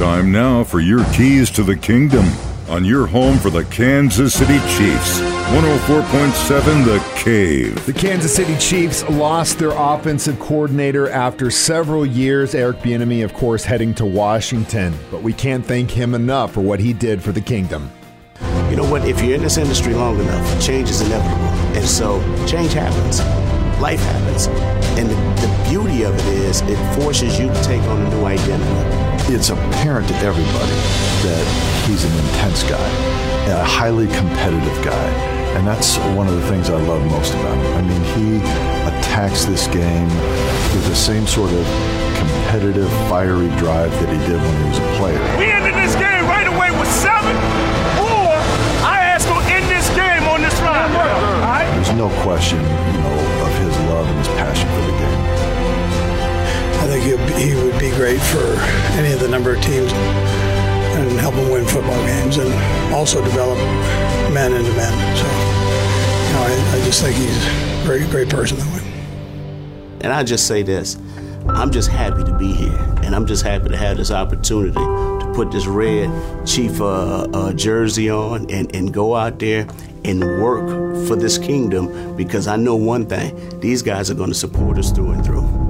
Time now for your keys to the kingdom on your home for the Kansas City Chiefs. 104.7 The Cave. The Kansas City Chiefs lost their offensive coordinator after several years. Eric Bieniemy, of course, heading to Washington, but we can't thank him enough for what he did for the kingdom. You know what? If you're in this industry long enough, change is inevitable. And so change happens. Life happens. And the, the beauty of it is it forces you to take on a new identity it's apparent to everybody that he's an intense guy, a highly competitive guy. And that's one of the things I love most about him. I mean, he attacks this game with the same sort of competitive, fiery drive that he did when he was a player. We ended this game right away with seven, or I ask him end this game on this run. There's no question, you know, of his love and his passion for the game. Think he would be great for any of the number of teams and help them win football games and also develop men into men. So, you know, I, I just think he's a great, great person that way. And I just say this I'm just happy to be here, and I'm just happy to have this opportunity to put this red Chief uh, uh, jersey on and, and go out there and work for this kingdom because I know one thing these guys are going to support us through and through.